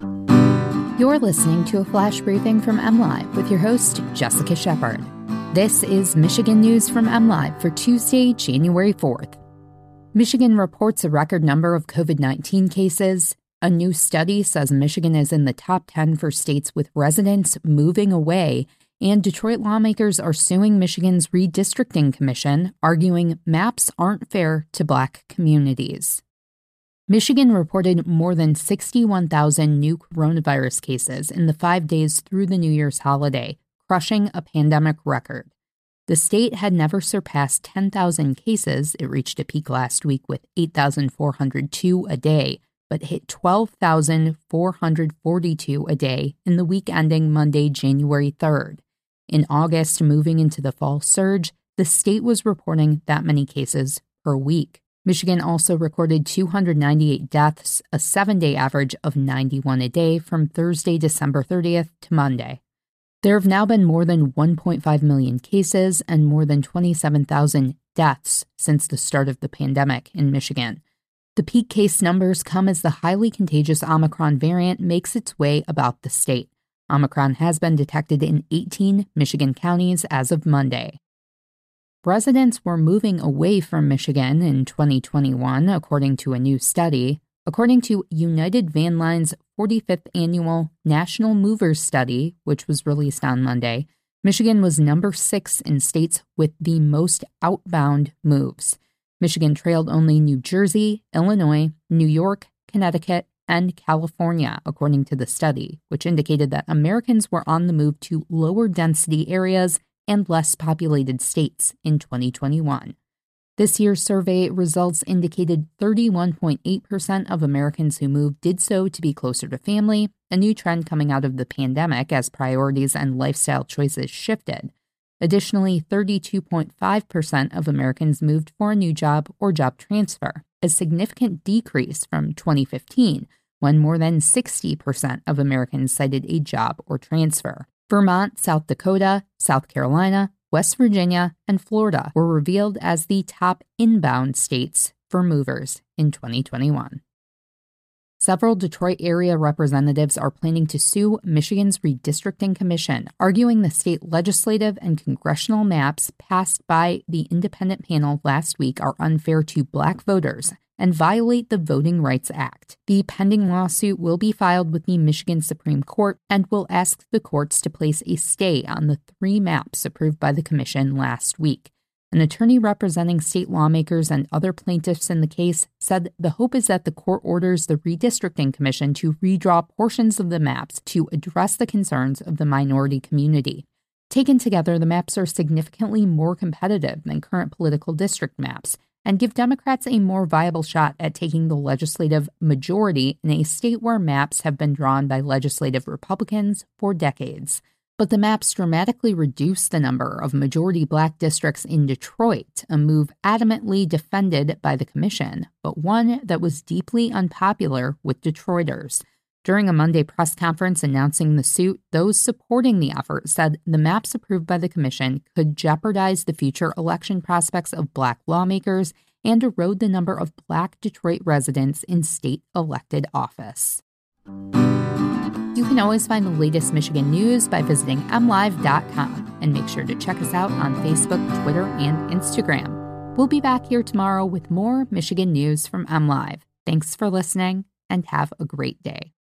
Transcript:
You're listening to a flash briefing from MLive with your host, Jessica Shepard. This is Michigan News from MLive for Tuesday, January 4th. Michigan reports a record number of COVID 19 cases. A new study says Michigan is in the top 10 for states with residents moving away, and Detroit lawmakers are suing Michigan's redistricting commission, arguing maps aren't fair to black communities. Michigan reported more than 61,000 new coronavirus cases in the five days through the New Year's holiday, crushing a pandemic record. The state had never surpassed 10,000 cases. It reached a peak last week with 8,402 a day, but hit 12,442 a day in the week ending Monday, January 3rd. In August, moving into the fall surge, the state was reporting that many cases per week. Michigan also recorded 298 deaths, a seven day average of 91 a day from Thursday, December 30th to Monday. There have now been more than 1.5 million cases and more than 27,000 deaths since the start of the pandemic in Michigan. The peak case numbers come as the highly contagious Omicron variant makes its way about the state. Omicron has been detected in 18 Michigan counties as of Monday. Residents were moving away from Michigan in 2021, according to a new study. According to United Van Line's 45th annual National Movers Study, which was released on Monday, Michigan was number six in states with the most outbound moves. Michigan trailed only New Jersey, Illinois, New York, Connecticut, and California, according to the study, which indicated that Americans were on the move to lower density areas and less populated states in 2021. This year's survey results indicated 31.8% of Americans who moved did so to be closer to family, a new trend coming out of the pandemic as priorities and lifestyle choices shifted. Additionally, 32.5% of Americans moved for a new job or job transfer, a significant decrease from 2015, when more than 60% of Americans cited a job or transfer. Vermont, South Dakota, South Carolina, West Virginia, and Florida were revealed as the top inbound states for movers in 2021. Several Detroit area representatives are planning to sue Michigan's redistricting commission, arguing the state legislative and congressional maps passed by the independent panel last week are unfair to black voters and violate the Voting Rights Act. The pending lawsuit will be filed with the Michigan Supreme Court and will ask the courts to place a stay on the three maps approved by the commission last week. An attorney representing state lawmakers and other plaintiffs in the case said the hope is that the court orders the redistricting commission to redraw portions of the maps to address the concerns of the minority community. Taken together, the maps are significantly more competitive than current political district maps and give Democrats a more viable shot at taking the legislative majority in a state where maps have been drawn by legislative Republicans for decades. But the maps dramatically reduce the number of majority black districts in Detroit, a move adamantly defended by the commission, but one that was deeply unpopular with Detroiters. During a Monday press conference announcing the suit, those supporting the effort said the maps approved by the commission could jeopardize the future election prospects of black lawmakers and erode the number of black Detroit residents in state elected office. You can always find the latest Michigan news by visiting mlive.com and make sure to check us out on Facebook, Twitter, and Instagram. We'll be back here tomorrow with more Michigan news from MLive. Thanks for listening and have a great day.